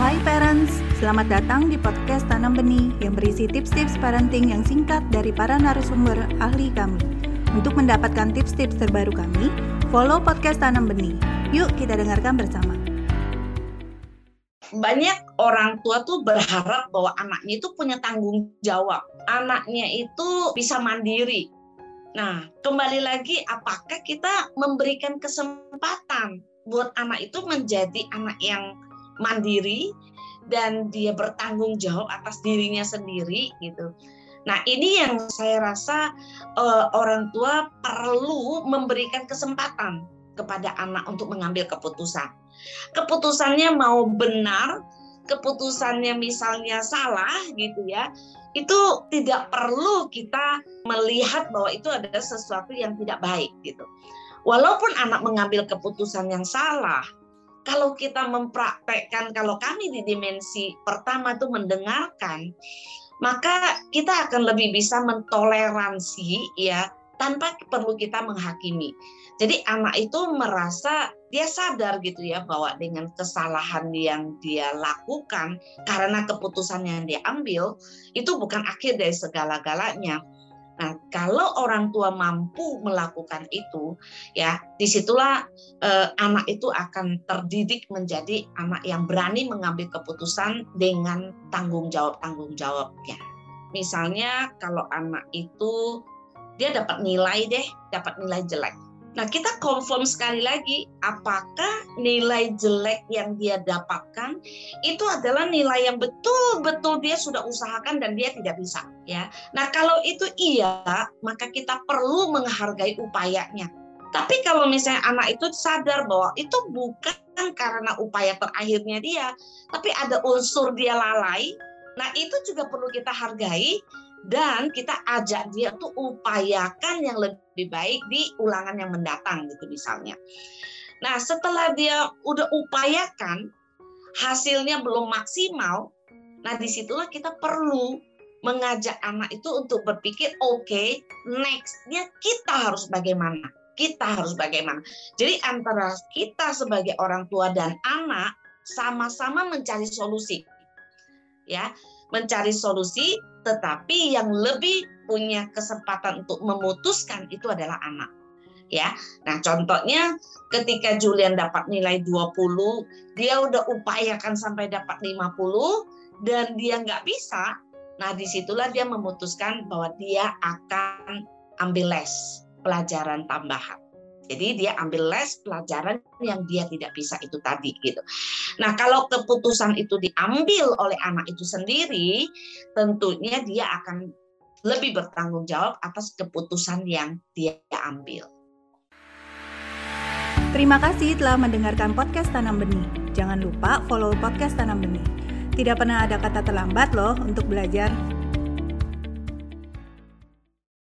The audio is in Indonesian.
Hai parents, selamat datang di podcast Tanam Benih yang berisi tips-tips parenting yang singkat dari para narasumber ahli kami. Untuk mendapatkan tips-tips terbaru kami, follow podcast Tanam Benih. Yuk kita dengarkan bersama. Banyak orang tua tuh berharap bahwa anaknya itu punya tanggung jawab. Anaknya itu bisa mandiri. Nah, kembali lagi apakah kita memberikan kesempatan buat anak itu menjadi anak yang mandiri dan dia bertanggung jawab atas dirinya sendiri gitu. Nah, ini yang saya rasa uh, orang tua perlu memberikan kesempatan kepada anak untuk mengambil keputusan. Keputusannya mau benar, keputusannya misalnya salah gitu ya. Itu tidak perlu kita melihat bahwa itu adalah sesuatu yang tidak baik gitu. Walaupun anak mengambil keputusan yang salah, kalau kita mempraktekkan, kalau kami di dimensi pertama itu mendengarkan, maka kita akan lebih bisa mentoleransi ya tanpa perlu kita menghakimi. Jadi anak itu merasa dia sadar gitu ya bahwa dengan kesalahan yang dia lakukan karena keputusan yang dia ambil itu bukan akhir dari segala-galanya Nah, kalau orang tua mampu melakukan itu, ya di situlah eh, anak itu akan terdidik menjadi anak yang berani mengambil keputusan dengan tanggung jawab tanggung jawabnya. Misalnya kalau anak itu dia dapat nilai deh, dapat nilai jelek Nah, kita confirm sekali lagi apakah nilai jelek yang dia dapatkan itu adalah nilai yang betul-betul dia sudah usahakan dan dia tidak bisa, ya. Nah, kalau itu iya, maka kita perlu menghargai upayanya. Tapi kalau misalnya anak itu sadar bahwa itu bukan karena upaya terakhirnya dia, tapi ada unsur dia lalai, nah itu juga perlu kita hargai dan kita ajak dia tuh upayakan yang lebih baik di ulangan yang mendatang gitu misalnya. Nah, setelah dia udah upayakan hasilnya belum maksimal, nah di situlah kita perlu mengajak anak itu untuk berpikir oke okay, nextnya kita harus bagaimana? Kita harus bagaimana? Jadi antara kita sebagai orang tua dan anak sama-sama mencari solusi ya mencari solusi tetapi yang lebih punya kesempatan untuk memutuskan itu adalah anak. Ya. Nah, contohnya ketika Julian dapat nilai 20, dia udah upayakan sampai dapat 50 dan dia nggak bisa, nah di situlah dia memutuskan bahwa dia akan ambil les pelajaran tambahan. Jadi dia ambil les pelajaran yang dia tidak bisa itu tadi gitu. Nah, kalau keputusan itu diambil oleh anak itu sendiri, tentunya dia akan lebih bertanggung jawab atas keputusan yang dia ambil. Terima kasih telah mendengarkan podcast Tanam Benih. Jangan lupa follow podcast Tanam Benih. Tidak pernah ada kata terlambat loh untuk belajar.